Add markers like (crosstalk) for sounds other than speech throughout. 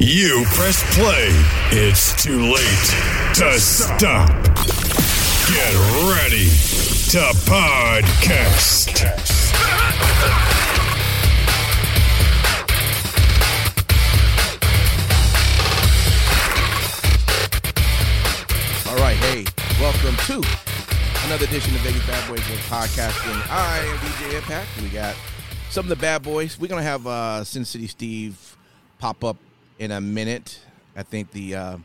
You press play. It's too late to stop. Get ready to podcast. All right, hey, welcome to another edition of Vegas Bad Boys of Podcasting. I am DJ Impact. We got some of the bad boys. We're gonna have uh, Sin City Steve pop up in a minute. I think the uh,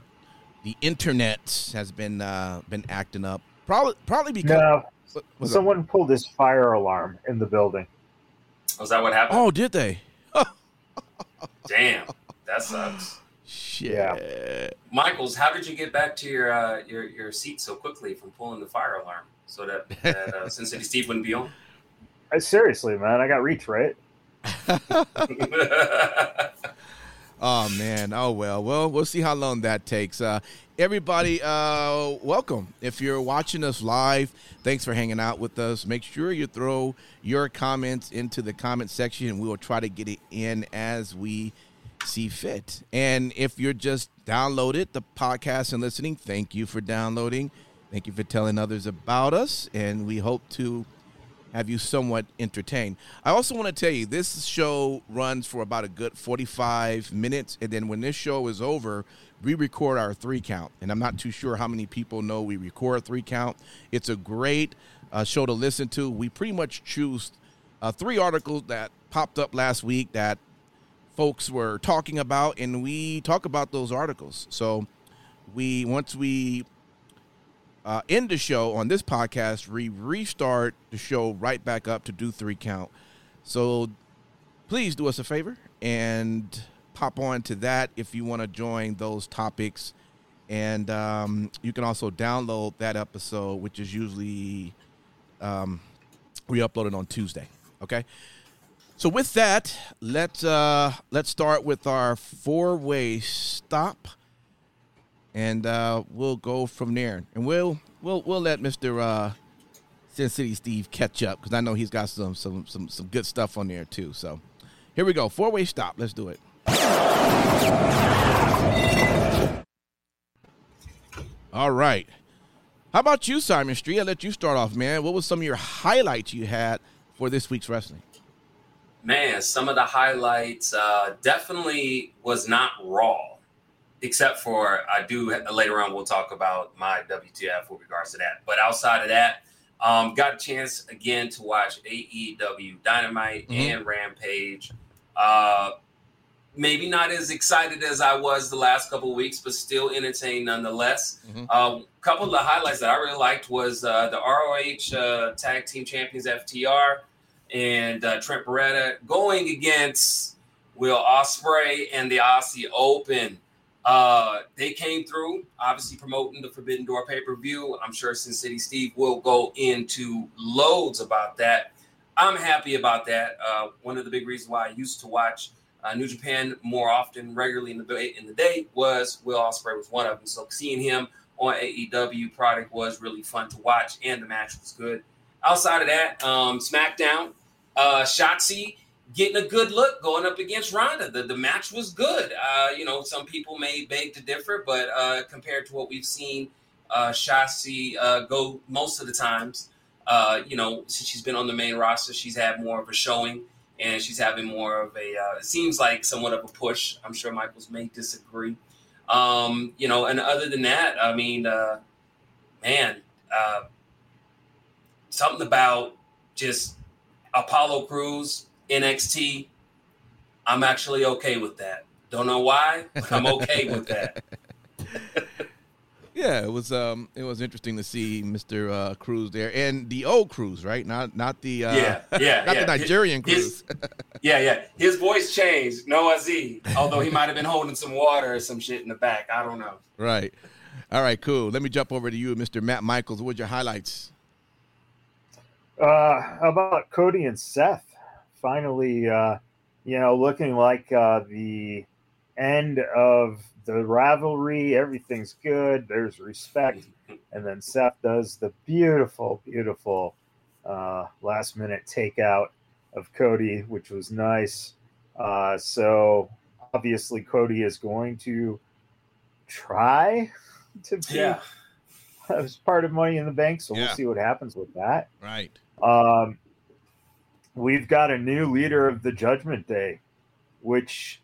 the internet has been uh, been acting up. Probably probably because No, what- what's up? someone pulled his fire alarm in the building. Was that what happened? Oh, did they? (laughs) Damn, that sucks. Shit. Michaels, how did you get back to your uh, your your seat so quickly from pulling the fire alarm so that, (laughs) that uh, Sin City Steve wouldn't be on? I, seriously, man, I got reach right. (laughs) Oh man. Oh well. Well, we'll see how long that takes. Uh, everybody, uh, welcome. If you're watching us live, thanks for hanging out with us. Make sure you throw your comments into the comment section, and we will try to get it in as we see fit. And if you're just downloaded the podcast and listening, thank you for downloading. Thank you for telling others about us, and we hope to have you somewhat entertained. I also want to tell you this show runs for about a good 45 minutes, and then when this show is over, we record our three count. And I'm not too sure how many people know we record three count. It's a great uh, show to listen to. We pretty much choose uh, three articles that popped up last week that folks were talking about, and we talk about those articles. So we once we uh, end the show on this podcast, we restart the show right back up to do three count. So please do us a favor and pop on to that if you want to join those topics. And um, you can also download that episode, which is usually um, we upload it on Tuesday. Okay. So with that, let's uh, let's start with our four way stop and uh, we'll go from there. And we'll we'll we'll let Mister uh, Sin City Steve catch up because I know he's got some some some some good stuff on there too. So here we go, four way stop. Let's do it. All right. How about you, Simon Street? I'll let you start off, man. What was some of your highlights you had for this week's wrestling? Man, some of the highlights uh, definitely was not raw, except for I do later on. We'll talk about my WTF with regards to that. But outside of that, um, got a chance again to watch AEW Dynamite Mhm. and Rampage. Uh, maybe not as excited as I was the last couple of weeks, but still entertained nonetheless. A couple of the highlights that I really liked was uh, the ROH uh, Tag Team Champions FTR and uh, Trent Beretta going against Will Ospreay and the Aussie Open. Uh, they came through, obviously promoting the Forbidden Door pay per view. I'm sure Sin City Steve will go into loads about that. I'm happy about that. Uh, one of the big reasons why I used to watch uh, New Japan more often, regularly in the day, in the day, was Will Ospreay was one of them. So seeing him on AEW product was really fun to watch, and the match was good. Outside of that, um, SmackDown, uh, Shotzi getting a good look going up against Ronda. The, the match was good. Uh, you know, some people may beg to differ, but uh, compared to what we've seen uh, uh, go most of the times, uh, you know, since she's been on the main roster, she's had more of a showing and she's having more of a, uh, it seems like somewhat of a push. I'm sure Michaels may disagree. Um, you know, and other than that, I mean, uh, man, something about just Apollo Crews, NXT. I'm actually okay with that. Don't know why, but I'm okay with that. (laughs) Yeah, it was um it was interesting to see Mr. Uh, Cruz there and the old Cruz, right? Not not the uh, Yeah, (laughs) yeah, not yeah. the Nigerian His- Cruz. (laughs) Yeah, yeah. His voice changed. No Z. Although he might have been holding some water or some shit in the back. I don't know. right. All right, cool. Let me jump over to you, Mr. Matt Michaels. What are your highlights? Uh, how about Cody and Seth? Finally, uh, you know, looking like uh, the end of the rivalry. Everything's good. There's respect. And then Seth does the beautiful, beautiful uh, last minute takeout of Cody, which was nice. Uh, so obviously, Cody is going to try (laughs) to be Yeah. as part of Money in the Bank. So Yeah. we'll see what happens with that. Right. Um, we've got a new leader of the Judgment Day, which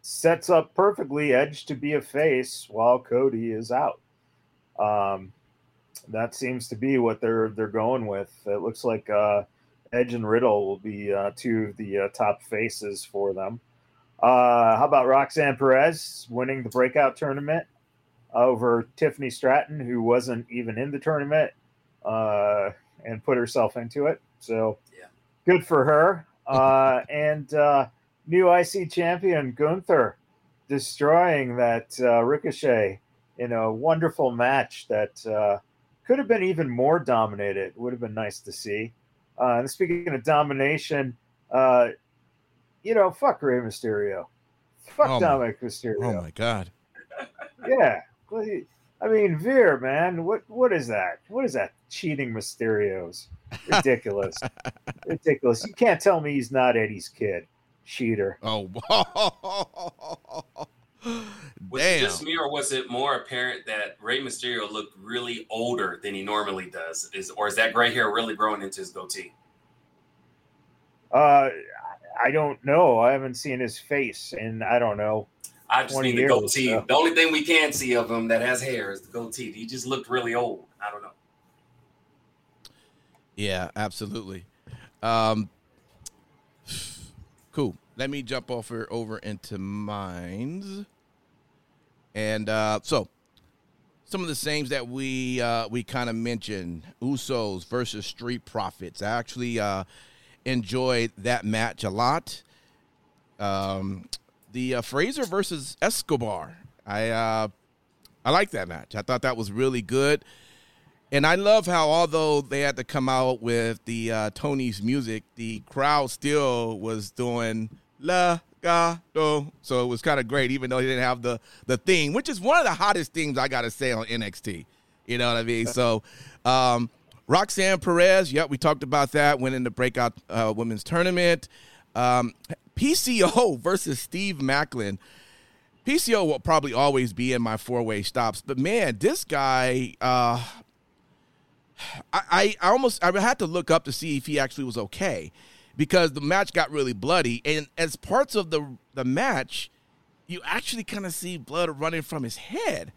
sets up perfectly Edge to be a face while Cody is out. Um, that seems to be what they're they're going with. It looks like uh, Edge and Riddle will be uh, two of the uh, top faces for them. Uh, how about Roxanne Perez winning the breakout tournament over Tiffany Stratton, who wasn't even in the tournament? Uh, and put herself into it. So Yeah. Good for her. (laughs) Uh, and uh, new IC champion Gunther destroying that uh, Ricochet in a wonderful match that uh, could have been even more dominated. Would have been nice to see. Uh, and speaking of domination, uh, you know, fuck Rey Mysterio. Fuck Oh my- Dominic Mysterio. Oh my God. (laughs) Yeah. I mean, Veer, man, what what is that? What is that? Cheating Mysterios. Ridiculous. Ridiculous. You can't tell me he's not Eddie's kid. Cheater. Oh. Was Damn. it just me, or was it more apparent that Rey Mysterio looked really older than he normally does? Is or is that gray hair really growing into his goatee? Uh I don't know. I haven't seen his face and I don't know. I just 20 mean the years, goatee. The only thing we can see of him that has hair is the goatee. He just looked really old. I don't know. Yeah, absolutely. Um, cool. Let me jump off here over into mines. And uh, so, some of the things that we uh, we kind of mentioned: Usos versus Street Profits. I actually uh, enjoyed that match a lot. Um, the uh, Frazer versus Escobar. I uh, I like that match. I thought that was really good. And I love how, although they had to come out with the uh, Tony's music, the crowd still was doing La Gato. So it was kind of great, even though he didn't have the the thing, which is one of the hottest things I got to say on NXT. You know what I mean? So, um, Roxanne Perez, yep, we talked about that, winning the breakout uh, women's tournament. Um, PCO (laughs) versus Steve Maclin. PCO will probably always be in my four way stops, but man, this guy, uh, I, I almost I had to look up to see if he actually was okay because the match got really bloody, and as parts of the the match, you actually kind of see blood running from his head,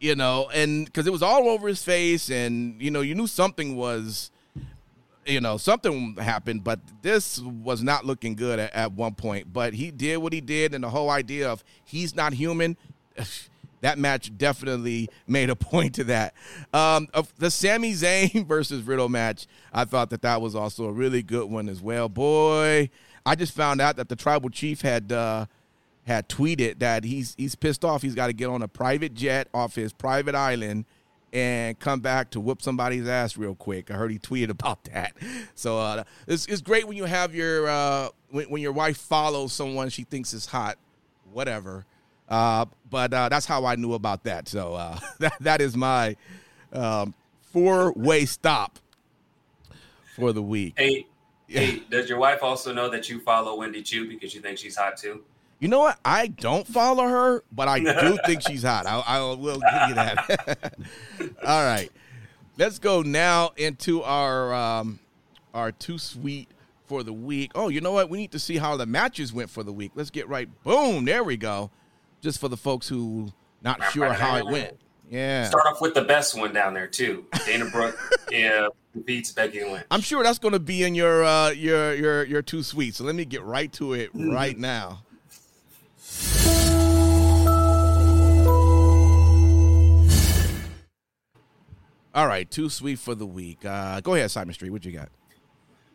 you know, and because it was all over his face, and you know you knew something was. You know, something happened, but this was not looking good at, at one point. But he did what he did, and the whole idea of he's not human, (sighs) that match definitely made a (laughs) point to that. Um, the Sami Zayn (laughs) versus Riddle match, I thought that that was also a really good one as well. Boy, I just found out that the tribal chief had uh, had tweeted that he's he's pissed off. He's got to get on a private jet off his private island and come back to whoop somebody's ass real quick. I heard he tweeted about (laughs) that. So uh, it's, it's great when you have your uh, when, when your wife follows someone she thinks is hot, whatever. Uh, but uh, that's how I knew about that. So uh, (laughs) that that is my um, four way stop for the week. Hey, Yeah. hey, does your wife also know that you follow Wendy Choo because you think she's hot too? You know what? I don't follow her, but I do (laughs) think she's hot. I, I will give you that. (laughs) All right, let's go now into our um, our two sweet for the week. Oh, you know what? We need to see how the matches went for the week. Let's get right. Boom! There we go. Just for the folks who not sure how it went. Yeah, Start off with the best one down there too. Dana Brooke (laughs) yeah, beats Becky Lynch. I'm sure that's going to be in your uh, your your your two sweet. So let me get right to it right now. All right, too sweet for the week. Uh, go ahead, Simon Street. What you got?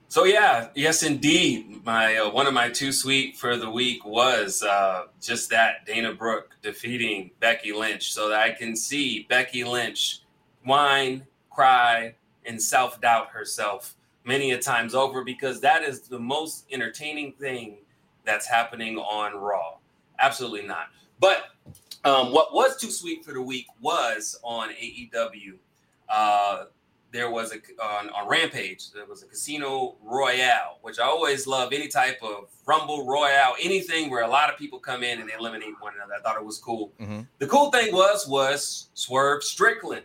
So yeah, yes, indeed. My uh, one of my too sweet for the week was uh, just that Dana Brooke defeating Becky Lynch, so that I can see Becky Lynch whine, cry, and self doubt herself many a times over because that is the most entertaining thing that's happening on Raw. Absolutely not. But um, what was too sweet for the week was on AEW. Uh, there was a on, on Rampage. There was a Casino Royale, which I always love. Any type of Rumble Royale, anything where a lot of people come in and they eliminate one another. I thought it was cool. Mm-hmm. The cool thing was was Swerve Strickland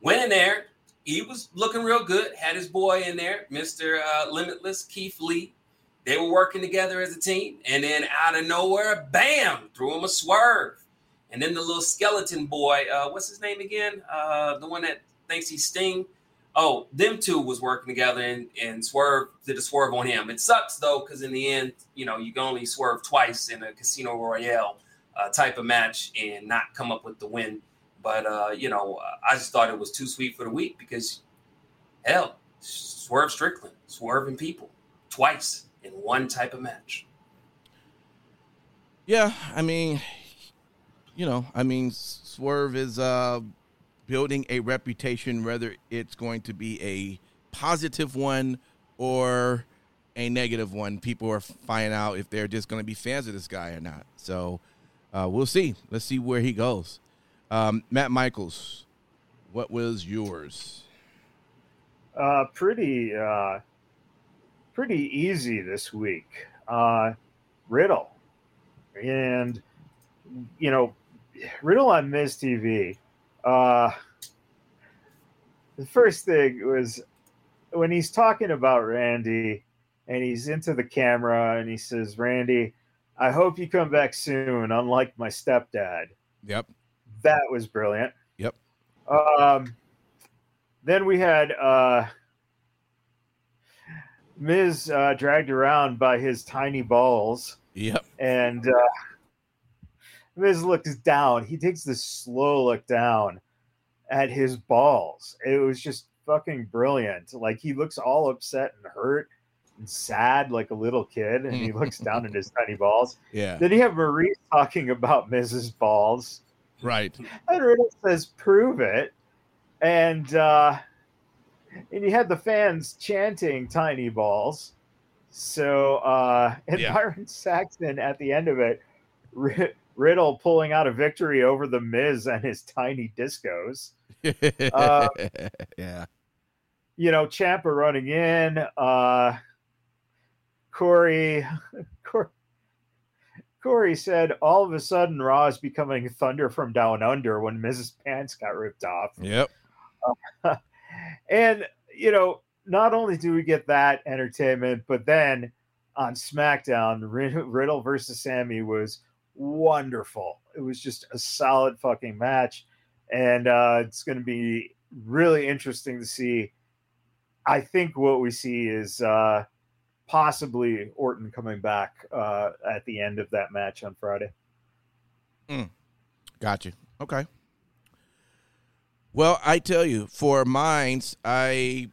went in there. He was looking real good. Had his boy in there, Mister uh, Limitless Keith Lee. They were working together as a team, and then out of nowhere, bam, threw him a swerve. And then the little skeleton boy, uh, what's his name again? Uh, the one that thinks he's Sting. Oh, them two was working together and, and Swerve did a swerve on him. It sucks though, because in the end, you know, you can only swerve twice in a Casino Royale uh, type of match and not come up with the win. But uh, you know, I just thought it was too sweet for the week because hell, Swerve Strickland, swerving people twice in one type of match. Yeah, I mean, you know, I mean, Swerve is uh, building a reputation, whether it's going to be a positive one or a negative one. People are finding out if they're just going to be fans of this guy or not. So uh, we'll see. Let's see where he goes. Um, Matt Michaels, what was yours? Uh, pretty, uh, pretty easy this week. Uh, Riddle, and you know, Riddle on Miz TV. Uh, the first thing was when he's talking about Randy, and he's into the camera, and he says, "Randy, I hope you come back soon. Unlike my stepdad." Yep. That was brilliant. Yep. Um, then we had uh, Miz uh, dragged around by his tiny balls, Yep. and uh, Miz looks down. He takes this slow look down at his balls. It was just fucking brilliant. Like he looks all upset and hurt and sad, like a little kid, and he looks down at his (laughs) tiny balls. Yeah. Then you have Maurice talking about Miz's balls. Right. And Riddle says, "Prove it," and uh, and you had the fans chanting "Tiny Balls." So uh, and Yeah. Byron Saxton at the end of it, Riddle pulling out a victory over the Miz and his tiny discos. Uh, (laughs) yeah. You know, Ciampa running in. Uh, Corey, (laughs) Corey, Corey said, all of a sudden Raw is becoming Thunder from Down Under when Mrs. Pants got ripped off. Yep. (laughs) and you know, not only do we get that entertainment, but then on SmackDown, Riddle versus Sami was wonderful. It was just a solid fucking match, and uh, it's going to be really interesting to see. I think what we see is uh, possibly Orton coming back uh, at the end of that match on Friday. Got you. Okay. Well, I tell you, for mines, I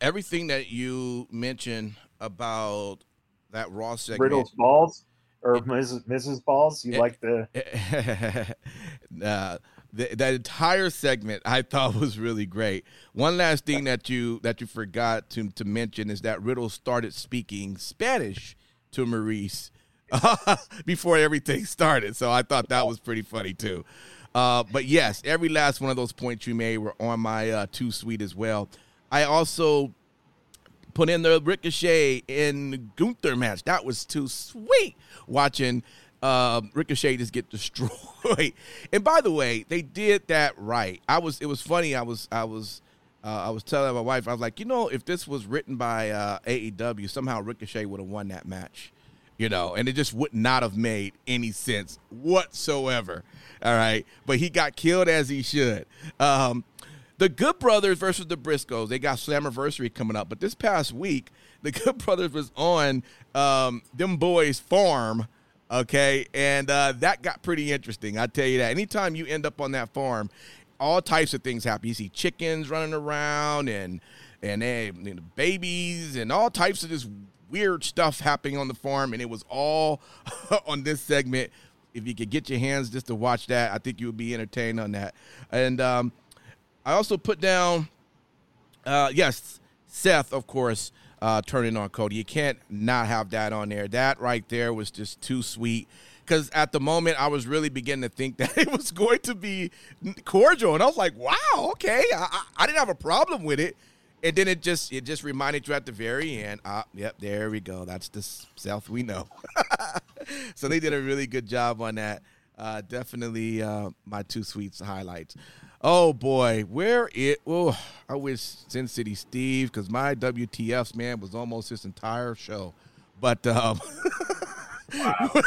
everything that you mentioned about that Raw segment. Riddle's balls or Mrs. Mrs. Balls. You like the (laughs) uh, the, that entire segment I thought was really great. One last thing that you that you forgot to to mention is that Riddle started speaking Spanish to Maurice (laughs) before everything started. So I thought that was pretty funny too. Uh, but yes, every last one of those points you made were on my uh, too sweet as well. I also put in the Ricochet in Gunther match. That was too sweet watching uh, Ricochet just get (laughs) destroyed. and by the way, they did that right. I was. It was funny. I was. I was. Uh, I was telling my wife. I was like, you know, if this was written by uh, AEW, somehow Ricochet would have won that match. You know, and it just would not have made any sense whatsoever. All right, but he got killed as he should. Um, the Good Brothers versus the Briscoes. They got Slammiversary coming up, but this past week, (laughs) the Good Brothers was on um, them boys' farm. Okay, and uh, that got pretty interesting. I tell you that. Anytime you end up on that farm, all types of things happen. You see chickens running around and and you babies and all types of this weird stuff happening on the farm, and it was all (laughs) on this segment. If you could get your hands just to watch that, I think you would be entertained on that. And um, I also put down, uh, yes, Seth, of course, uh, turning on Cody. You can't not have that on there. That right there was just too sweet. Because at the moment, I was really beginning to think (laughs) that it was going to be cordial, and I was like, "Wow, okay." I, I, I didn't have a problem with it and then it just it just reminded you at the very end. Ah, yep, there we go. That's the South we know. (laughs) so they did a really good job on that. Uh, definitely uh, my two sweets highlights. Oh boy, where it? Oh, I wish Sin City Steve because my WTFs man was almost his entire show. But um, (laughs) I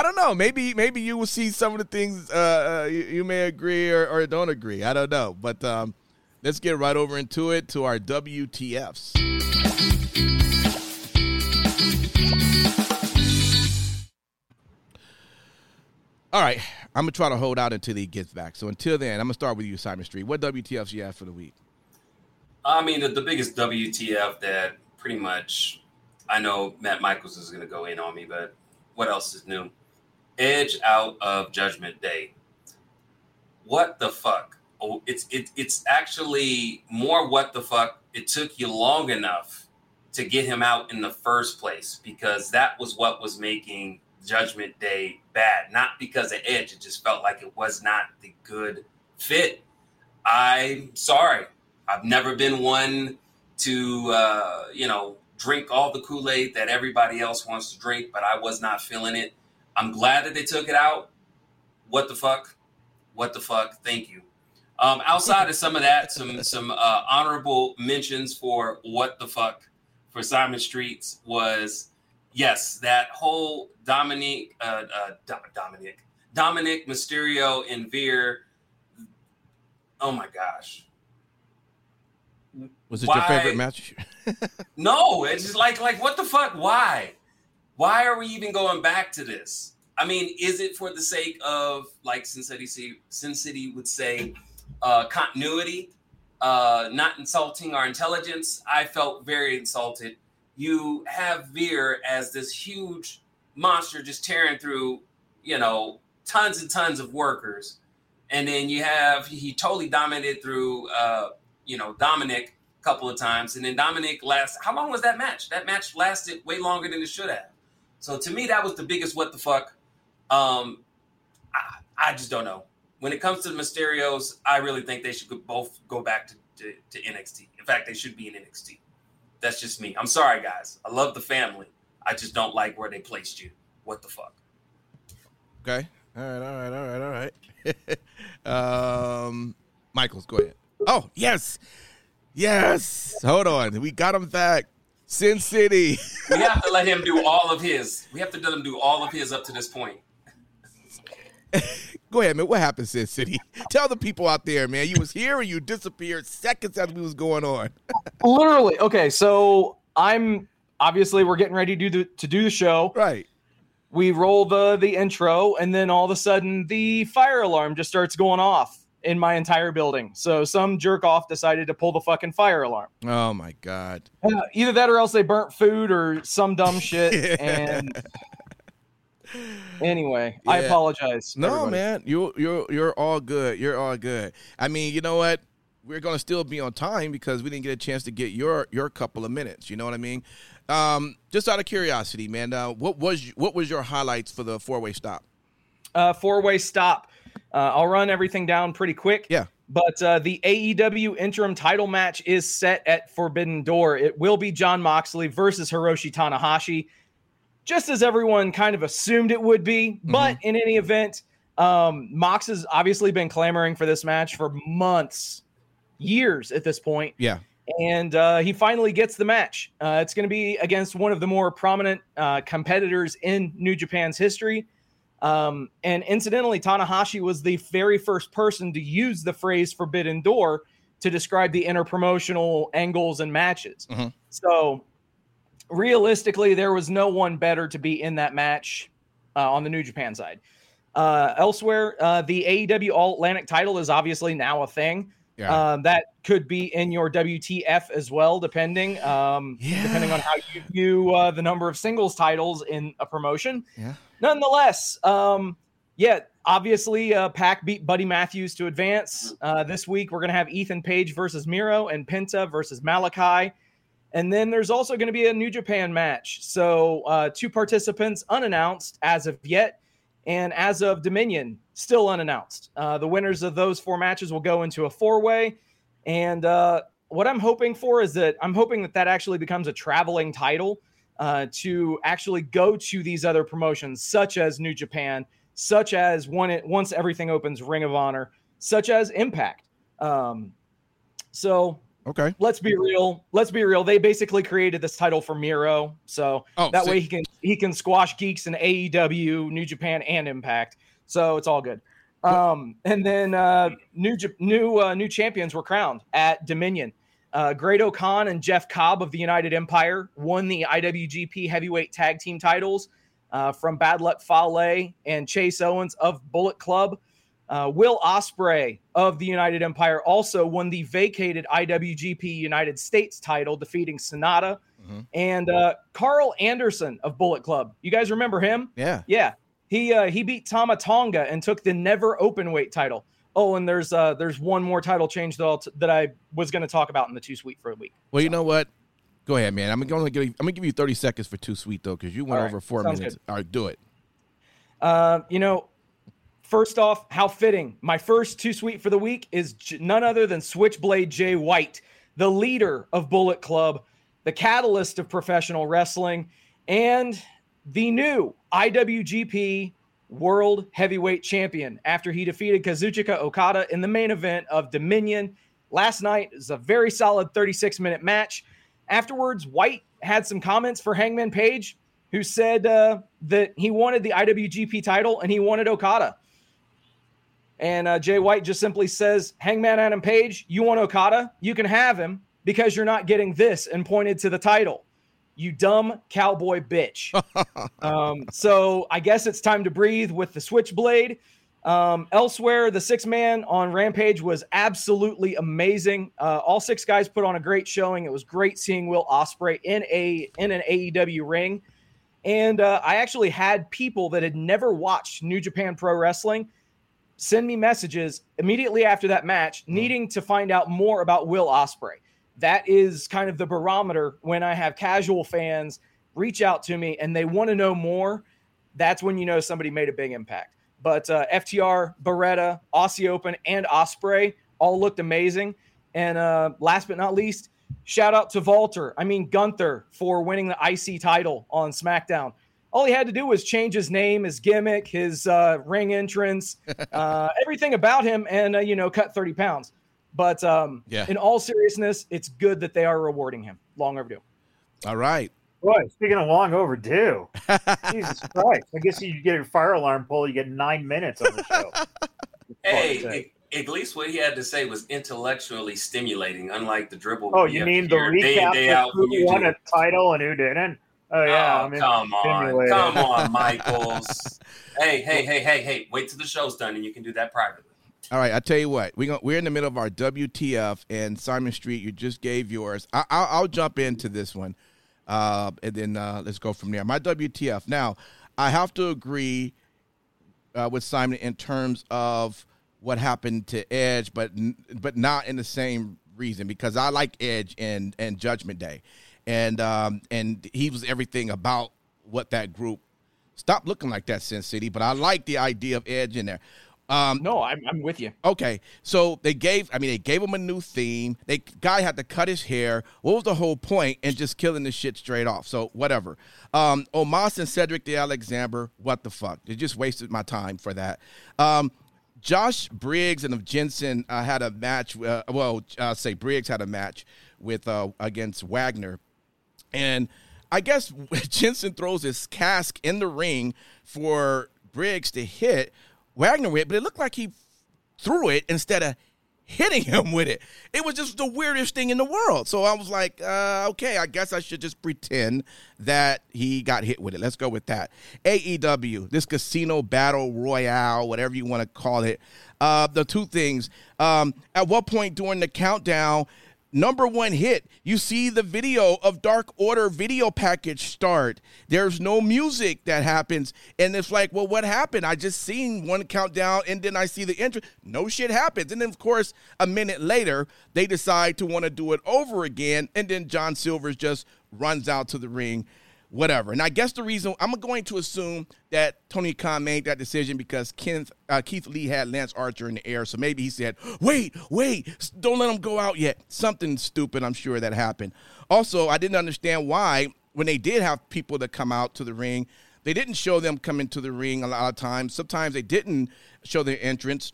don't know. Maybe maybe you will see some of the things uh, uh, you, you, may agree or, or, don't agree. I don't know. But um, let's get right over into it to our WTFs. All right, I'm gonna try to hold out until he gets back. So until then, I'm gonna start with you, Simon Street. What WTFs you have for the week? I mean, the, the biggest WTF that pretty much I know Matt Michaels is gonna go in on me, but what else is new? Edge out of Judgment Day. What the fuck? oh, it's it, it's actually more what the fuck. It took you long enough to get him out in the first place because that was what was making Judgment Day bad. Not because of Edge, it just felt like it was not the good fit. I'm sorry. I've never been one to uh, you know drink all the Kool Aid that everybody else wants to drink, but I was not feeling it. I'm glad that they took it out. What the fuck? What the fuck? Thank you. Um, outside of some of that, some some uh, honorable mentions for what the fuck for Simon Streets was yes, that whole Dominic uh, uh, Dominic Dominic Mysterio and Veer. Oh my gosh. Was it Why? your favorite match? (laughs) no, it's just like like what the fuck? Why? Why are we even going back to this? I mean, is it for the sake of like Sin City, Sin City would say uh, continuity, uh, not insulting our intelligence. I felt very insulted. You have Veer as this huge monster just tearing through, you know, tons and tons of workers. And then you have, he totally dominated through, uh, you know, Dominic a couple of times. And then Dominic last, how long was that match? That match lasted way longer than it should have. So to me, that was the biggest what the fuck. Um, I, I just don't know when it comes to the Mysterios, I really think they should both go back to, to, to, NXT. In fact, they should be in NXT. That's just me. I'm sorry, guys. I love the family. I just don't like where they placed you. What the fuck? Okay. All right. All right. All right. All right. (laughs) um, Michaels, go ahead. Oh, yes. Yes. Hold on. We got him back. Sin City. (laughs) we have to let him do all of his. We have to let him do all of his up to this point. (laughs) Go ahead, man. What happened, Sin City? (laughs) Tell the people out there, man. You was here and you disappeared seconds after we was going on. (laughs) Literally. Okay, so I'm obviously we're getting ready to do the, to do the show. Right. We roll the the intro, and then all of a sudden the fire alarm just starts going off in my entire building. So some jerk off decided to pull the fucking fire alarm. Oh my god! Uh, either that, or else they burnt food or some dumb shit, and Anyway, yeah. I apologize. No, everybody. man, you you're you're all good. You're all good. I mean, you know what? We're gonna still be on time because we didn't get a chance to get your your couple of minutes. You know what I mean? Um, just out of curiosity, man, uh, what was what was your highlights for the four way stop? Uh, four way stop. Uh, I'll run everything down pretty quick. Yeah. But uh, the AEW interim title match is set at Forbidden Door. It will be Jon Moxley versus Hiroshi Tanahashi just as everyone kind of assumed it would be. Mm-hmm. But in any event, um, Mox has obviously been clamoring for this match for months, years at this point. Yeah. And uh, he finally gets the match. Uh, it's going to be against one of the more prominent uh, competitors in New Japan's history. Um, and incidentally, Tanahashi was the very first person to use the phrase forbidden door to describe the interpromotional angles and matches. Mm-hmm. So realistically, there was no one better to be in that match uh, on the New Japan side. Uh, elsewhere, uh, the AEW All Atlantic title is obviously now a thing. Yeah. Um, that could be in your WTF as well, depending um, Yeah. depending on how you view uh, the number of singles titles in a promotion. Yeah. Nonetheless, um, yeah, obviously, uh, Pac beat Buddy Matthews to advance. Uh, this week, we're going to have Ethan Page versus Miro and Penta versus Malakai. And then there's also going to be a New Japan match. So, uh, two participants unannounced as of yet. And as of Dominion, still unannounced. Uh, the winners of those four matches will go into a four way. And uh, what I'm hoping for is that I'm hoping that that actually becomes a traveling title uh, to actually go to these other promotions, such as New Japan, such as once everything opens, Ring of Honor, such as Impact. Um, so Okay. let's be real. Let's be real. They basically created this title for Miro, so Oh, that so- way he can he can squash geeks in AEW, New Japan, and Impact. So it's all good. Um, and then uh, new new uh, new champions were crowned at Dominion. Uh, Great O'Khan and Jeff Cobb of the United Empire won the IWGP Heavyweight Tag Team titles uh, from Bad Luck Fale and Chase Owens of Bullet Club. Uh, Will Ospreay of the United Empire also won the vacated IWGP United States title, defeating Sanada. Mhm. And uh, Karl Anderson of Bullet Club. You guys remember him? Yeah. Yeah, he uh, he beat Tama Tonga and took the NEVER Openweight title. Oh, and there's uh, there's one more title change that t- that I was going to talk about in the Too Sweet for a week. Well, you know what? Go ahead, man. I'm going to give you, I'm going to give you 30 seconds for too sweet though, because you went right. over four Sounds minutes. All right, do it. Uh, you know, first off, how fitting. My first two Sweet for the week is none other than Switchblade Jay White, the leader of Bullet Club, the catalyst of professional wrestling, and the new IWGP World Heavyweight Champion after he defeated Kazuchika Okada in the main event of Dominion last night. It was a very solid 36 minute match. Afterwards, White had some comments for Hangman Page, who said uh, that he wanted the IWGP title and he wanted Okada. And uh, Jay White just simply says, Hangman Adam Page, you want Okada? You can have him because you're not getting this, and pointed to the title. You dumb cowboy bitch. (laughs) um, so I guess it's time to breathe with the Switchblade. Um, elsewhere, the six man on Rampage was absolutely amazing. Uh, all six guys put on a great showing. It was great seeing Will Ospreay in a in an AEW ring, and uh, I actually had people that had never watched New Japan Pro Wrestling send me messages immediately after that match, needing to find out more about Will Ospreay. That is kind of the barometer when I have casual fans reach out to me and they want to know more. That's when you know somebody made a big impact. But uh, FTR, Beretta, Aussie Open, and Ospreay all looked amazing. And uh, last but not least, shout out to Walter. I mean Gunther for winning the IC title on SmackDown. All he had to do was change his name, his gimmick, his uh, ring entrance, (laughs) uh, everything about him, and uh, you know, cut thirty pounds. But um, Yeah. in all seriousness, it's good that they are rewarding him. Long overdue. All right. Boy, speaking of long overdue, (laughs) Jesus Christ! I guess you get a fire alarm pull, you get nine minutes on the show. (laughs) Hey, at at least what he had to say was intellectually stimulating, unlike the dribble. Oh, you mean the hear day recap day out who won a title and who didn't? Oh yeah, oh, I mean, come on, come on, (laughs) Michaels. hey, hey, hey, hey, hey! Wait till the show's done, and you can do that privately. All right, I tell you what, we go, we're in the middle of our WTF, and Simon Street, you just gave yours. I, I'll, I'll jump into this one, uh, and then uh, let's go from there. My WTF. Now, I have to agree uh, with Simon in terms of what happened to Edge, but but not in the same reason because I like Edge and and Judgment Day, and um, and he was everything about what that group. Stop looking like that, Sin City. But I like the idea of Edge in there. Um, No, I'm, I'm with you. Okay, so they gave. I mean, they gave him a new theme. They guy had to cut his hair. What was the whole point? And just killing the shit straight off. So whatever. Um, Omos and Cedric the Alexander. What the fuck? They just wasted my time for that. Um, Josh Briggs and of Jensen uh, had a match. Uh, well, uh, say Briggs had a match with uh, against Wagner, and I guess (laughs) Jensen throws his cask in the ring for Briggs to hit Wagner with, but it looked like he threw it instead of hitting (laughs) him with it. It was just the weirdest thing in the world. So I was like, uh, okay, I guess I should just pretend that he got hit with it. Let's go with that. AEW, this casino battle royale, whatever you want to call it. Uh, the two things. Um, at what point during the countdown, number one hit. You see the video of Dark Order video package start. There's no music that happens. And it's like, well, what happened? I just seen one countdown and then I see the intro. No shit happens. And then, of course, a minute later, they decide to want to do it over again. And then John Silvers just runs out to the ring whatever. And I guess the reason I'm going to assume that Tony Khan made that decision because Kenneth, uh, Keith Lee had Lance Archer in the air. So maybe he said, wait, wait, don't let him go out yet. Something stupid, I'm sure that happened. Also, I didn't understand why when they did have people that come out to the ring, they didn't show them coming to the ring a lot of times. Sometimes they didn't show their entrance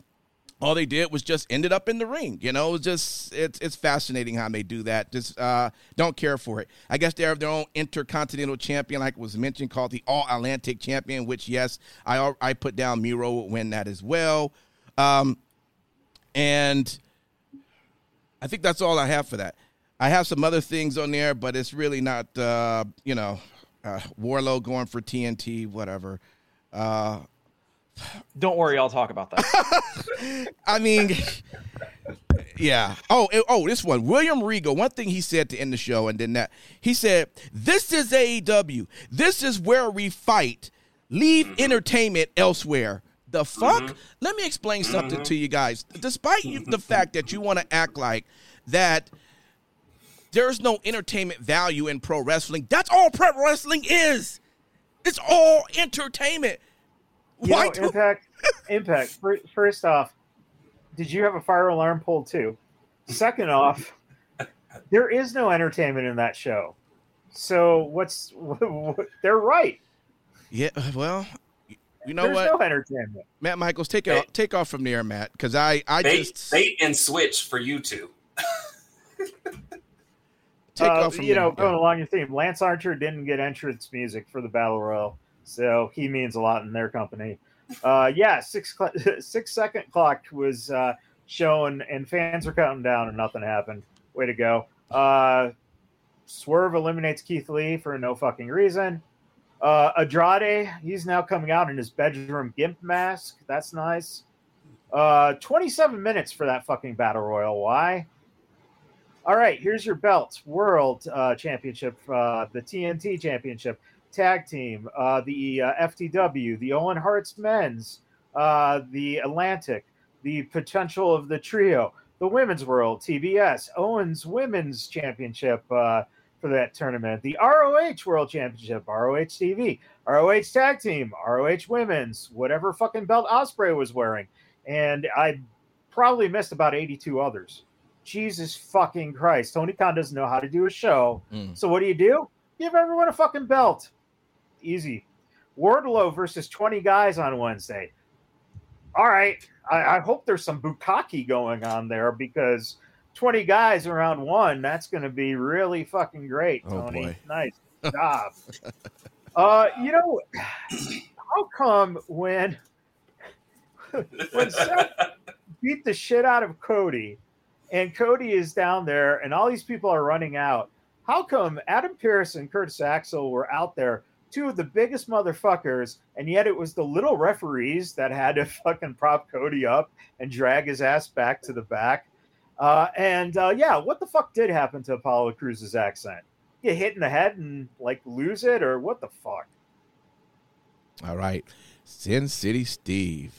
all they did was just ended up in the ring. You know, it's just it's it's fascinating how they do that. Just uh, don't care for it. I guess they have their own intercontinental champion, like was mentioned, called the All Atlantic Champion. Which yes, I I put down Miro would win that as well. Um, and I think that's all I have for that. I have some other things on there, but it's really not uh, you know uh, Wardlow going for TNT, whatever. Uh, don't worry, I'll talk about that. (laughs) I mean, yeah. Oh, oh, this one, William Regal. One thing he said to end the show, and then that he said, "This is AEW. This is where we fight. Leave mm-hmm. entertainment elsewhere." The fuck? Mm-hmm. Let me explain something mm-hmm. to you guys. Despite the fact that you want to act like that there's no entertainment value in pro wrestling, that's all pro wrestling is. It's all entertainment. You Why know, impact? impact. First off, did you have a fire alarm pulled too? Second off, there is no entertainment in that show. So what's what, (laughs) they're right? Yeah. Well, you know There's what? No entertainment. Matt Michaels, take it take off from there, Matt, because I I bait, just bait and switch for you two. take uh, off from you know going along your theme. Lance Archer didn't get entrance music for the battle royal so he means a lot in their company. Uh, yeah, six cl- (laughs) six second clock was uh, shown, and fans were counting down, and nothing happened. Way to go! Uh, Swerve eliminates Keith Lee for no fucking reason. Uh, Andrade, he's now coming out in his bedroom gimp mask. That's nice. Uh, 27 minutes for that fucking battle royal. Why? All right, here's your belts: World uh, Championship, uh, the TNT Championship, tag team, uh, the uh, FTW, the Owen Hart's men's, uh, the Atlantic, the potential of the trio, the women's world, TBS, Owens Women's Championship uh, for that tournament, the ROH World Championship, ROH TV, ROH Tag Team, ROH Women's, whatever fucking belt Ospreay was wearing, and I probably missed about 82 others. Jesus fucking Christ. Tony Khan doesn't know how to do a show. Mm. So what do you do? Give everyone a fucking belt easy. Wardlow versus 20 guys on Wednesday. All right. I, I hope there's some bukkake going on there because 20 guys around one, that's going to be really fucking great, oh, Tony. Oh nice (laughs) job. uh, you know, how come when when Seth beat the shit out of Cody and Cody is down there and all these people are running out, how come Adam Pearce and Curtis Axel were out there two of the biggest motherfuckers, and yet it was the little referees that had to (laughs) fucking prop Cody up and drag his ass back to the back. Uh, and uh, yeah, what the fuck did happen to Apollo Crews's accent? Get hit in the head and like lose it, or what the fuck? All right, Sin City Steve,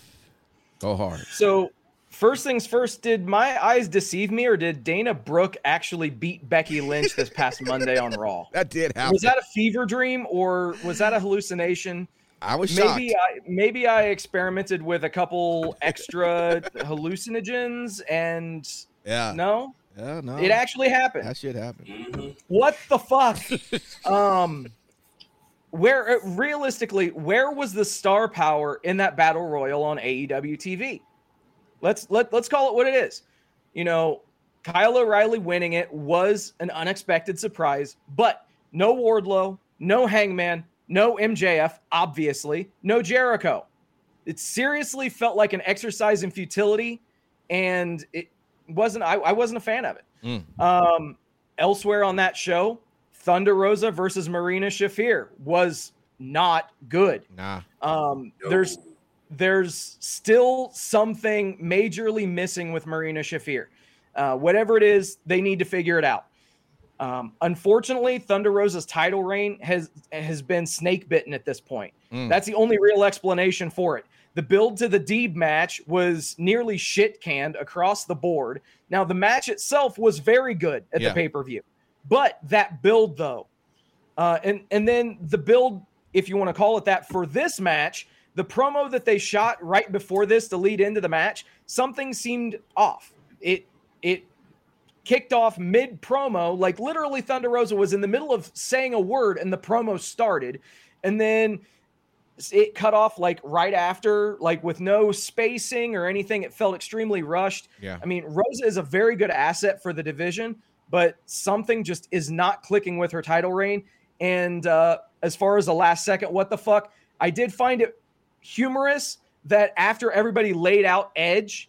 go hard. So First things first, did my eyes deceive me, or did Dana Brooke actually beat Becky Lynch this past Monday on Raw? (laughs) That did happen. Was that a fever dream, or was that a hallucination? I was maybe shocked. I maybe I experimented with a couple extra (laughs) hallucinogens, and yeah, no, yeah, no, it actually happened. That shit happened. Mm-hmm. What the fuck? (laughs) um, where realistically, where was the star power in that battle royal on AEW TV? Let's let let's call it what it is. You know, Kyle O'Reilly winning it was an unexpected surprise, but no Wardlow, no Hangman, no MJF, obviously, no Jericho. It seriously felt like an exercise in futility, and it wasn't I, I wasn't a fan of it. Mm. Um, elsewhere on that show, Thunder Rosa versus Marina Shafir was not good. Nah. Um, No. there's there's still something majorly missing with Marina Shafir. Uh, whatever it is, they need to figure it out. Um, unfortunately, Thunder Rosa's title reign has has been snake bitten at this point. Mm. That's the only real explanation for it. The build to the Deeb match was nearly shit canned across the board. Now the match itself was very good at Yeah. the pay per view, but that build though, uh, and and then the build, if you want to call it that, for this match, the promo that they shot right before this to lead into the match, something seemed off. It it kicked off mid promo, like literally Thunder Rosa was in the middle of saying a word and the promo started, and then it cut off like right after, like with no spacing or anything. It felt extremely rushed. Yeah. I mean, Rosa is a very good asset for the division, but something just is not clicking with her title reign. And uh, as far as the last second, what the fuck? I did find it humorous that after everybody laid out Edge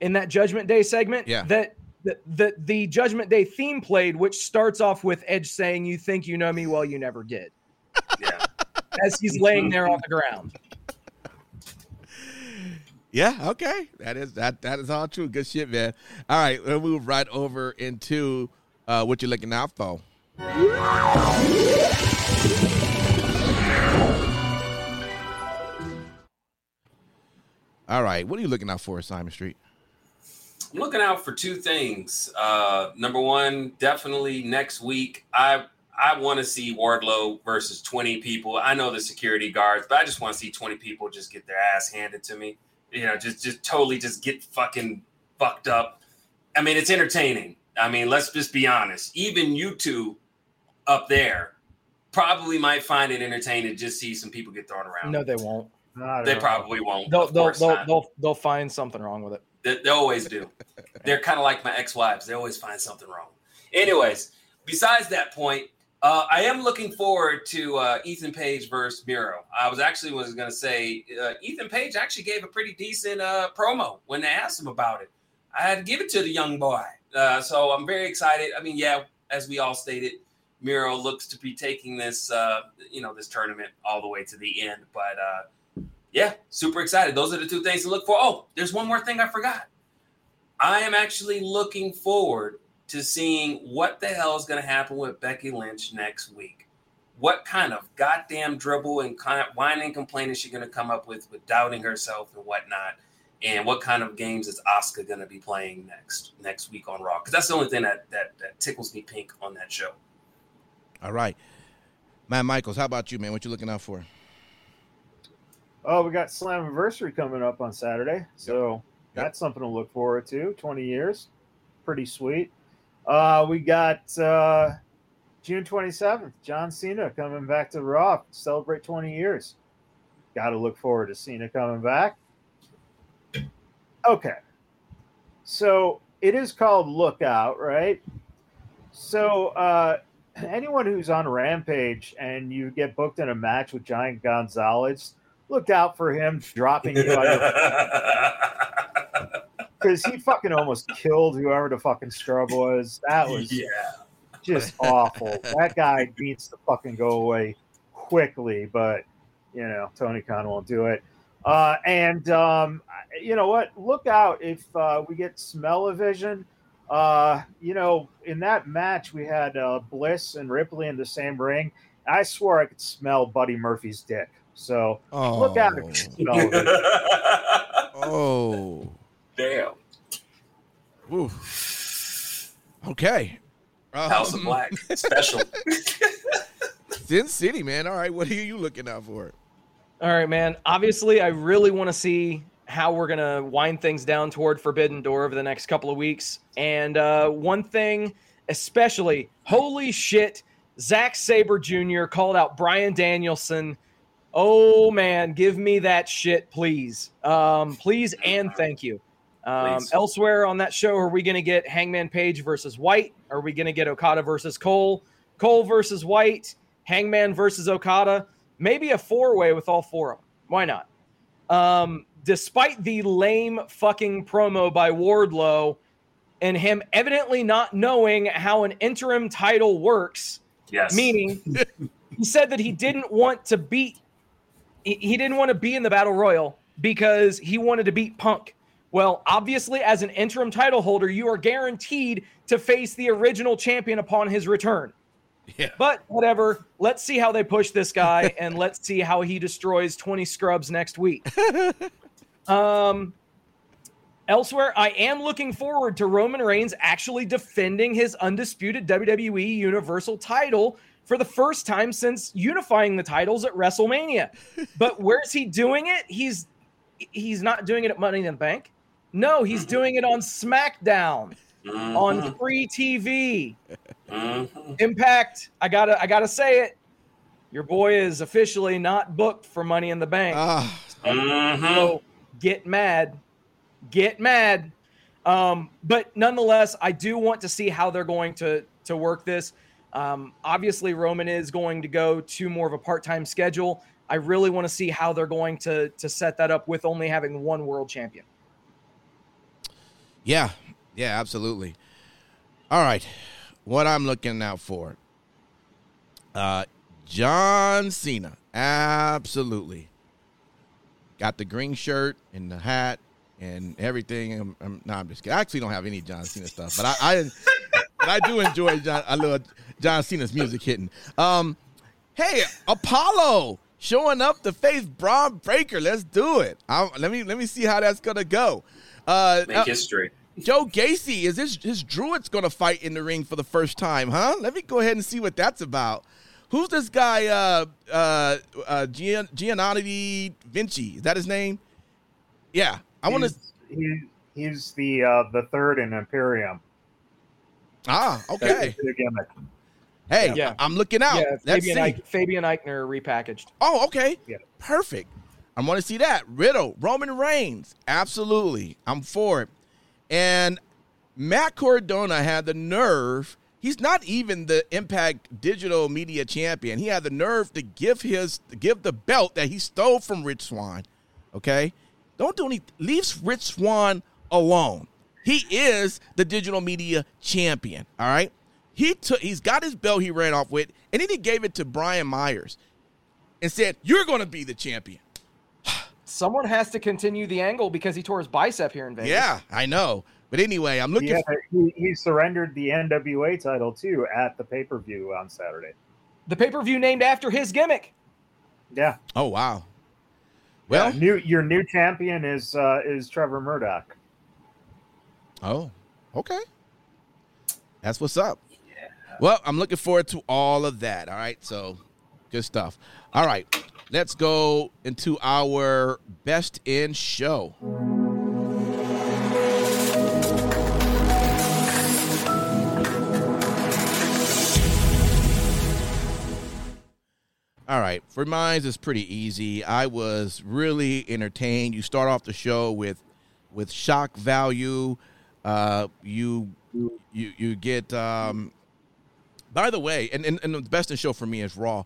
in that Judgment Day segment, Yeah. that the, the the Judgment Day theme played, which starts off with Edge saying, "You think you know me? Well, you never did." Yeah. As he's laying there on the ground. Yeah, okay. That is that that is all true. Good shit, man. All right, we'll move right over into uh what you're looking out for. All right, what are you looking out for, Simon Street? I'm looking out for two things. Uh, number one, definitely next week. I I want to see Wardlow versus 20 people. I know the security guards, but I just want to see 20 people just get their ass handed to me. You know, just just totally just get fucking fucked up. I mean, it's entertaining. I mean, let's just be honest. Even you two up there probably might find it entertaining to just see some people get thrown around. No, they won't. Not they at all. probably won't. They'll they'll they'll, they'll they'll find something wrong with it. They, they always do. They're kind of like my ex-wives. They always find something wrong. Anyways, besides that point, uh, I am looking forward to uh, Ethan Page versus Miro. I was actually was going to say uh, Ethan Page actually gave a pretty decent uh, promo when they asked him about it. I had to give it to the young boy, uh, so I'm very excited. I mean, yeah, as we all stated, Miro looks to be taking this, uh, you know, this tournament all the way to the end. But uh, yeah, super excited. Those are the two things to look for. Oh, there's one more thing I forgot. I am actually looking forward to seeing what the hell is going to happen with Becky Lynch next week. What kind of goddamn dribble and whining and complaining is she going to come up with with doubting herself and whatnot? And what kind of games is Oscar going to be playing next next week on Raw? Because that's the only thing that, that that tickles me pink on that show. All right. Matt Michaels, how about you, man? What you looking out for? Oh, we got Slammiversary coming up on Saturday, so Yep. that's something to look forward to. Twenty years, pretty sweet. Uh, we got uh, June twenty seventh, John Cena coming back to Raw to celebrate twenty years. Got to look forward to Cena coming back. Okay, so it is called Lookout, right? So uh, anyone who's on Rampage and you get booked in a match with Giant Gonzalez, look out for him dropping you because (laughs) he fucking almost killed whoever the fucking scrub was. That was yeah. just awful. That guy needs to fucking go away quickly, but you know Tony Khan won't do it. Uh, and um, you know what? Look out if uh, we get smell-o-vision. Uh, you know, in that match we had uh, Bliss and Ripley in the same ring. I swore I could smell Buddy Murphy's dick. So Oh, look out if you smell it. oh, Damn. Oof. Okay. House of Um, Black (laughs) special. Sin City, man. All right, what are you looking out for? All right, man. Obviously, I really want to see how we're going to wind things down toward Forbidden Door over the next couple of weeks. And uh, one thing, especially, holy shit, Zack Sabre Jr. called out Bryan Danielson. Oh, man, give me that shit, please. Um, please and thank you. Um, elsewhere on that show, are we going to get Hangman Page versus White? Are we going to get Okada versus Cole? Cole versus White? Hangman versus Okada? Maybe a four way with all four of them. Why not? Um, despite the lame fucking promo by Wardlow, and him evidently not knowing how an interim title works. Yes. Meaning, (laughs) he said that he didn't want to beat, he, didn't want to be in the battle royal because he wanted to beat Punk. Well, obviously, as an interim title holder, you are guaranteed to face the original champion upon his return. Yeah. But whatever. Let's see how they push this guy (laughs) and let's see how he destroys 20 scrubs next week. (laughs) um elsewhere, I am looking forward to Roman Reigns actually defending his undisputed WWE Universal title for the first time since unifying the titles at WrestleMania. (laughs) But where's he doing it? He's he's not doing it at Money in the Bank. No, he's doing it on SmackDown Mhm. on free TV. Mhm. Impact. I gotta I gotta say it. Your boy is officially not booked for Money in the Bank. Mhm. so get mad, get mad. Um, but nonetheless, I do want to see how they're going to to work this. Um, obviously, Roman is going to go to more of a part time schedule. I really want to see how they're going to to set that up with only having one world champion. yeah, yeah, absolutely. All right, what I'm looking out for, uh, John Cena, absolutely. Got the green shirt and the hat and everything. I'm, I'm, no, I'm just kidding. I actually don't have any John Cena stuff, but I, I, but I do enjoy John. I love John Cena's music hitting. Um, hey, Apollo showing up to face Bron Breakker. Let's do it. i let me let me see how that's gonna go. Uh, Make uh, history. Joe Gacy is this his Druid's gonna fight in the ring for the first time, huh? Let me go ahead and see what that's about. Who's this guy? Uh, uh, uh, Gian, Giannotti Vinci. Is that his name? Yeah, I want to. He's, he, he's the uh, the third in Imperium. Ah, That's okay. Hey, Yeah. I'm looking out. yeah, Let's Fabian, see. Eich- Fabian Aichner repackaged. Oh, okay. Yeah. Perfect. I want to see that. Riddle, Roman Reigns. Absolutely. I'm for it. And Matt Cardona had the nerve. He's not even the Impact Digital Media Champion. He had the nerve to give his give the belt that he stole from Rich Swann. Okay? Don't do any leaves Rich Swann alone. He is the digital media champion. All right. He took he's got his belt he ran off with, and then he gave it to Brian Myers and said, You're gonna be the champion. (sighs) Someone has to continue the angle because he tore his bicep here in Vegas. Yeah, I know. But anyway, I'm looking Yeah, for he, he surrendered the NWA title too at the pay per view on Saturday. The pay per view named after his gimmick. Yeah. Oh wow. Well, Yeah, new your new champion is uh, is Trevor Murdoch. oh, okay. That's what's up. Well, I'm looking forward to all of that. All right, so good stuff. All right, let's go into our best in show. All right, for mine, it's pretty easy. I was really entertained. You start off the show with with shock value. Uh, you you you get. Um, by the way, and, and and the best in show for me is Raw,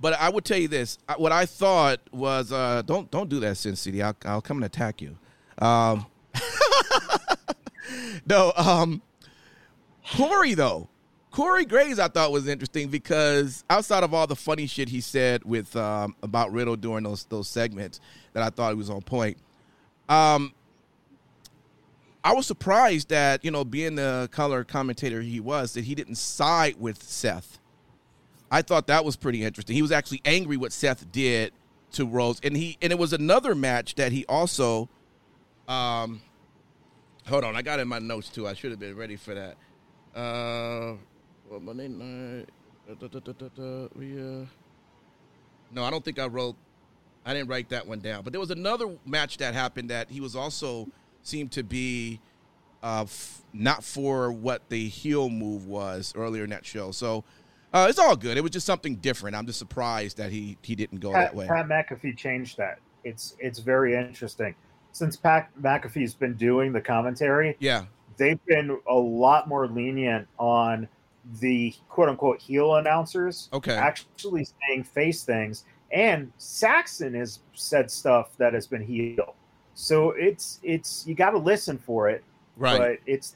but I would tell you this: what I thought was uh, don't don't do that, Sin City. I'll I'll come and attack you. Um, (laughs) no, um, Corey though. Corey Graves, I thought was interesting because outside of all the funny shit he said with um, about Riddle during those those segments, that I thought he was on point. Um, I was surprised that you know, being the color commentator he was, that he didn't side with Seth. I thought that was pretty interesting. He was actually angry what Seth did to Rose, and he and it was another match that he also. Um, hold on, I got in my notes too. I should have been ready for that. Uh, well, Monday night. Da, da, da, we, uh, no, I don't think I wrote. I didn't write that one down. But there was another match that happened that he was also seemed to be uh, f- not for what the heel move was earlier in that show. So uh, it's all good. It was just something different. I'm just surprised that he he didn't go Pat, that way. Pat McAfee changed that. It's it's very interesting. Since Pat McAfee's been doing the commentary, Yeah. they've been a lot more lenient on the quote unquote heel announcers Okay. actually saying face things. And Saxton has said stuff that has been heel. So it's it's you got to listen for it, Right. but it's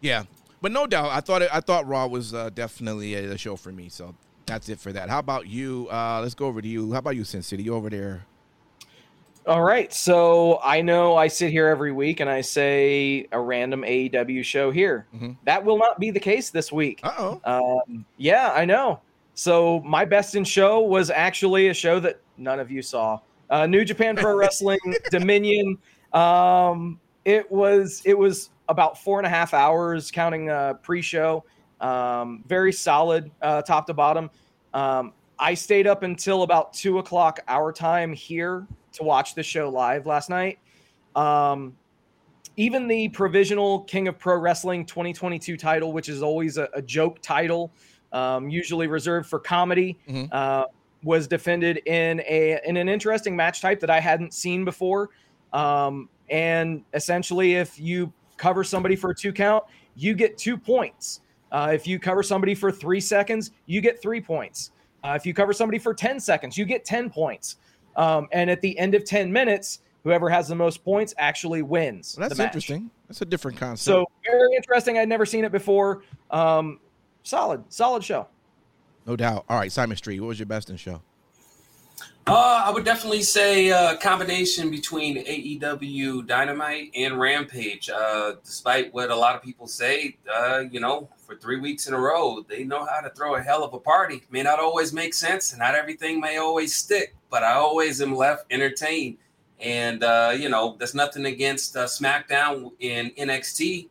Yeah, but no doubt, I thought it, I thought Raw was uh, definitely a, a show for me. So that's it for that. How about you? Uh, let's go over to you. How about you, Sin City? You over there? All right. So I know I sit here every week and I say a random AEW show here. Mhm. That will not be the case this week. Uh oh. Um, yeah, I know. So my best in show was actually a show that none of you saw. Uh, New Japan Pro (laughs) Wrestling Dominion. Um, it was it was about four and a half hours, counting uh, pre-show. Um, very solid, uh, top to bottom. Um, I stayed up until about two o'clock our time here to watch the show live last night. Um, even the provisional King of Pro Wrestling 2022 title, which is always a, a joke title, um, usually reserved for comedy, Mhm. uh, was defended in a in an interesting match type that I hadn't seen before. Um, and essentially, if you cover somebody for a two count, you get two points. Uh, if you cover somebody for three seconds, you get three points. Uh, if you cover somebody for 10 seconds, you get 10 points. Um, and at the end of 10 minutes, whoever has the most points actually wins. Well, that's interesting. That's a different concept. So very interesting. I'd never seen it before. Um, solid, solid show. No doubt. All right, Simon Street. What was your best in show? Uh, I would definitely say a combination between AEW Dynamite and Rampage. Uh, despite what a lot of people say, uh, you know, for three weeks in a row, they know how to throw a hell of a party. May not always make sense, and not everything may always stick, but I always am left entertained. And uh, you know, there's nothing against uh, SmackDown in NXT.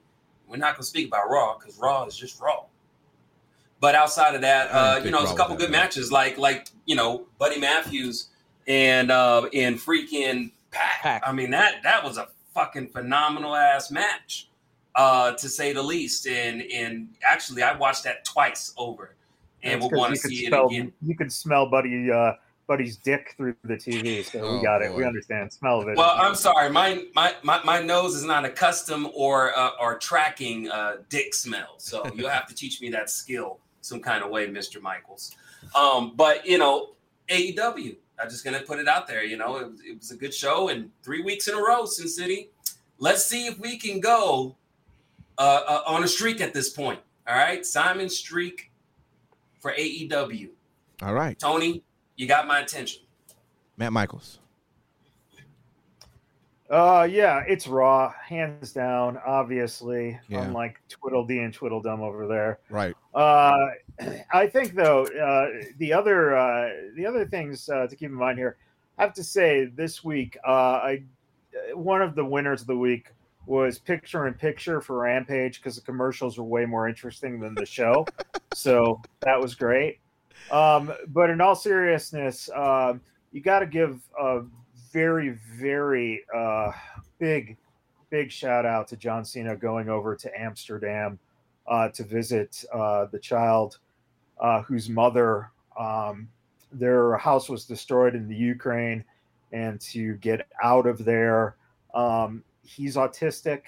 We're not going to speak about Raw because Raw is just Raw. But outside of that, uh, you know, there's a couple was that good matches, like like you know, Buddy Matthews and uh and freaking Pac. Pac. I mean that that was a fucking phenomenal ass match, uh, to say the least. And and actually, I watched that twice over, and That's we'll 'cause want you to see smell, it again. You could smell Buddy uh, Buddy's dick through the TV, so Oh, we got it. We understand. Smell of it. Well, I'm sorry, my my my, my nose is not accustomed or uh, or tracking uh, dick smell, so you'll have to teach me that skill some kind of way, Mister Michaels. Um, but you know, AEW. I'm just gonna put it out there. You know, it, was- it was a good show, and three weeks in a row, Sin City. Let's see if we can go uh, uh, on a streak at this point. All right, Simon streak for AEW. All right, Tony, you got my attention. Matt Michaels. Uh, yeah, it's Raw, hands down. Obviously, Yeah. unlike Twiddledee and Twiddledum over there. Right. Uh, (clears throat) I think though uh, the other uh, the other things uh, to keep in mind here, I have to say this week, uh, I one of the winners of the week was picture in picture for Rampage because the commercials were way more interesting than the show, (laughs) so that was great. Um, but in all seriousness, um, you got to give a very very uh, big big shout out to John Cena going over to Amsterdam uh, to visit uh, the child uh, whose mother um, their house was destroyed in the Ukraine, and to get out of there. Um, he's autistic,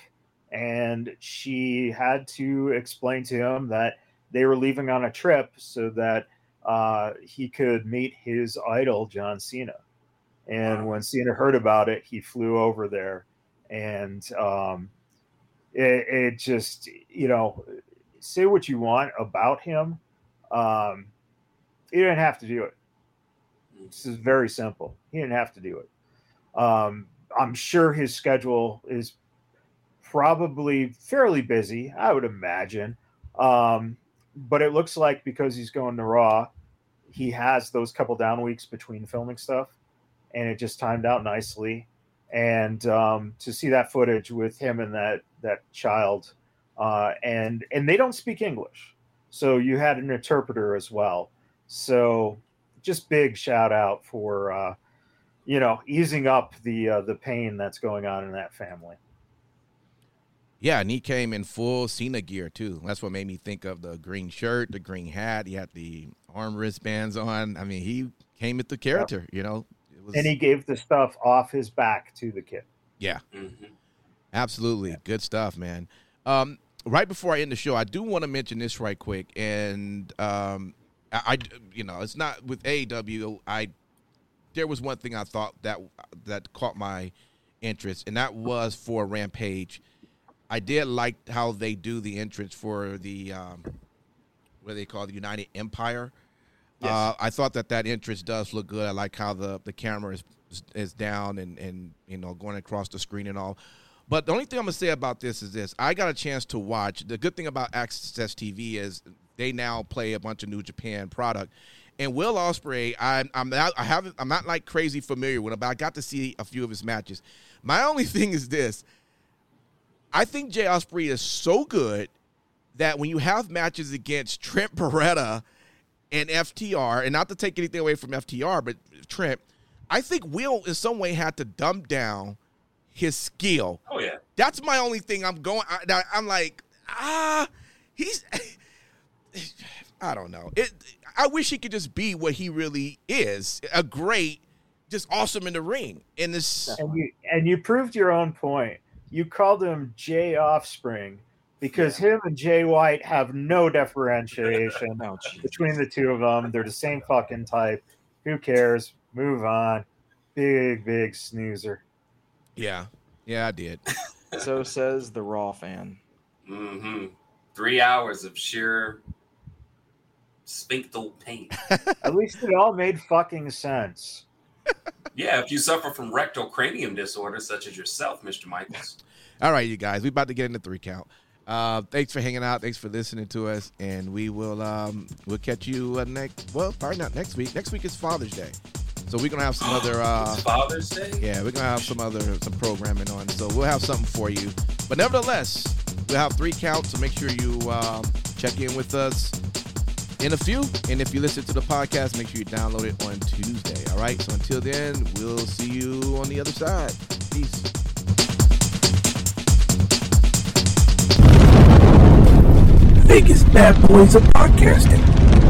and she had to explain to him that they were leaving on a trip so that uh, he could meet his idol John Cena. And when Cena heard about it, he flew over there, and um, it, it just you know say what you want about him. Um, he didn't have to do it. This is very simple. He didn't have to do it. Um, I'm sure his schedule is probably fairly busy. I would imagine, um, but it looks like because he's going to Raw, he has those couple down weeks between filming stuff, and it just timed out nicely. And um, to see that footage with him and that that child uh, and and they don't speak English, so you had an interpreter as well. So just big shout out for uh, you know easing up the uh, the pain that's going on in that family. Yeah, and he came in full Cena gear too. That's what made me think of the green shirt, the green hat. He had the arm wristbands on. I mean, he came with the character. You know, was And he gave the stuff off his back to the kid. yeah, Mhm. absolutely good stuff, man. Um, right before I end the show, I do want to mention this right quick, and um, I, I- you know, it's not with AEW. I there was one thing I thought that that caught my interest, and that was for Rampage. I did like how they do the entrance for the um, what they call the United Empire. Yes. Uh, I thought that that entrance does look good. I like how the the camera is is down and and you know going across the screen and all. But the only thing I'm gonna say about this is this: I got a chance to watch. The good thing about AXS TV is they now play a bunch of New Japan product. And Will Ospreay, I'm I'm not I haven't I'm not like crazy familiar with him, but I got to see a few of his matches. My only (laughs) thing is this: I think Jay Ospreay is so good that when you have matches against Trent Beretta and FTR, and not to take anything away from FTR, but Trent, I think Will in some way had to dumb down his skill. Oh yeah. That's my only thing. I'm going. I, I'm like, ah, he's. (sighs) I don't know. It. I wish he could just be what he really is. A great, just awesome in the ring. And this. And you and you proved your own point. You called him Jay Offspring because him and Jay White have no differentiation (laughs) Oh, between the two of them. They're the same fucking type. Who cares? Move on. Big, big snoozer. Yeah. Yeah, I did. So says the Raw fan. hmm Three hours of sheer sphinctal pain. (laughs) At least it all made fucking sense. (laughs) yeah, if you suffer from rectal cranium disorders such as yourself, Mr. Michaels. All right, you guys. We about to get into three count. Uh, thanks for hanging out. Thanks for listening to us, and we will um, we'll catch you uh, next. Well, probably not next week. Next week is Father's Day, so we're gonna have some other. Uh, (gasps) Father's Day. Yeah, we're gonna have some other some programming on, so we'll have something for you. But nevertheless, we'll have three counts, so make sure you um, check in with us in a few. And if you listen to the podcast, make sure you download it on Tuesday. All right. So until then, we'll see you on the other side. Peace. Vegas Bad Boys of Podcasting.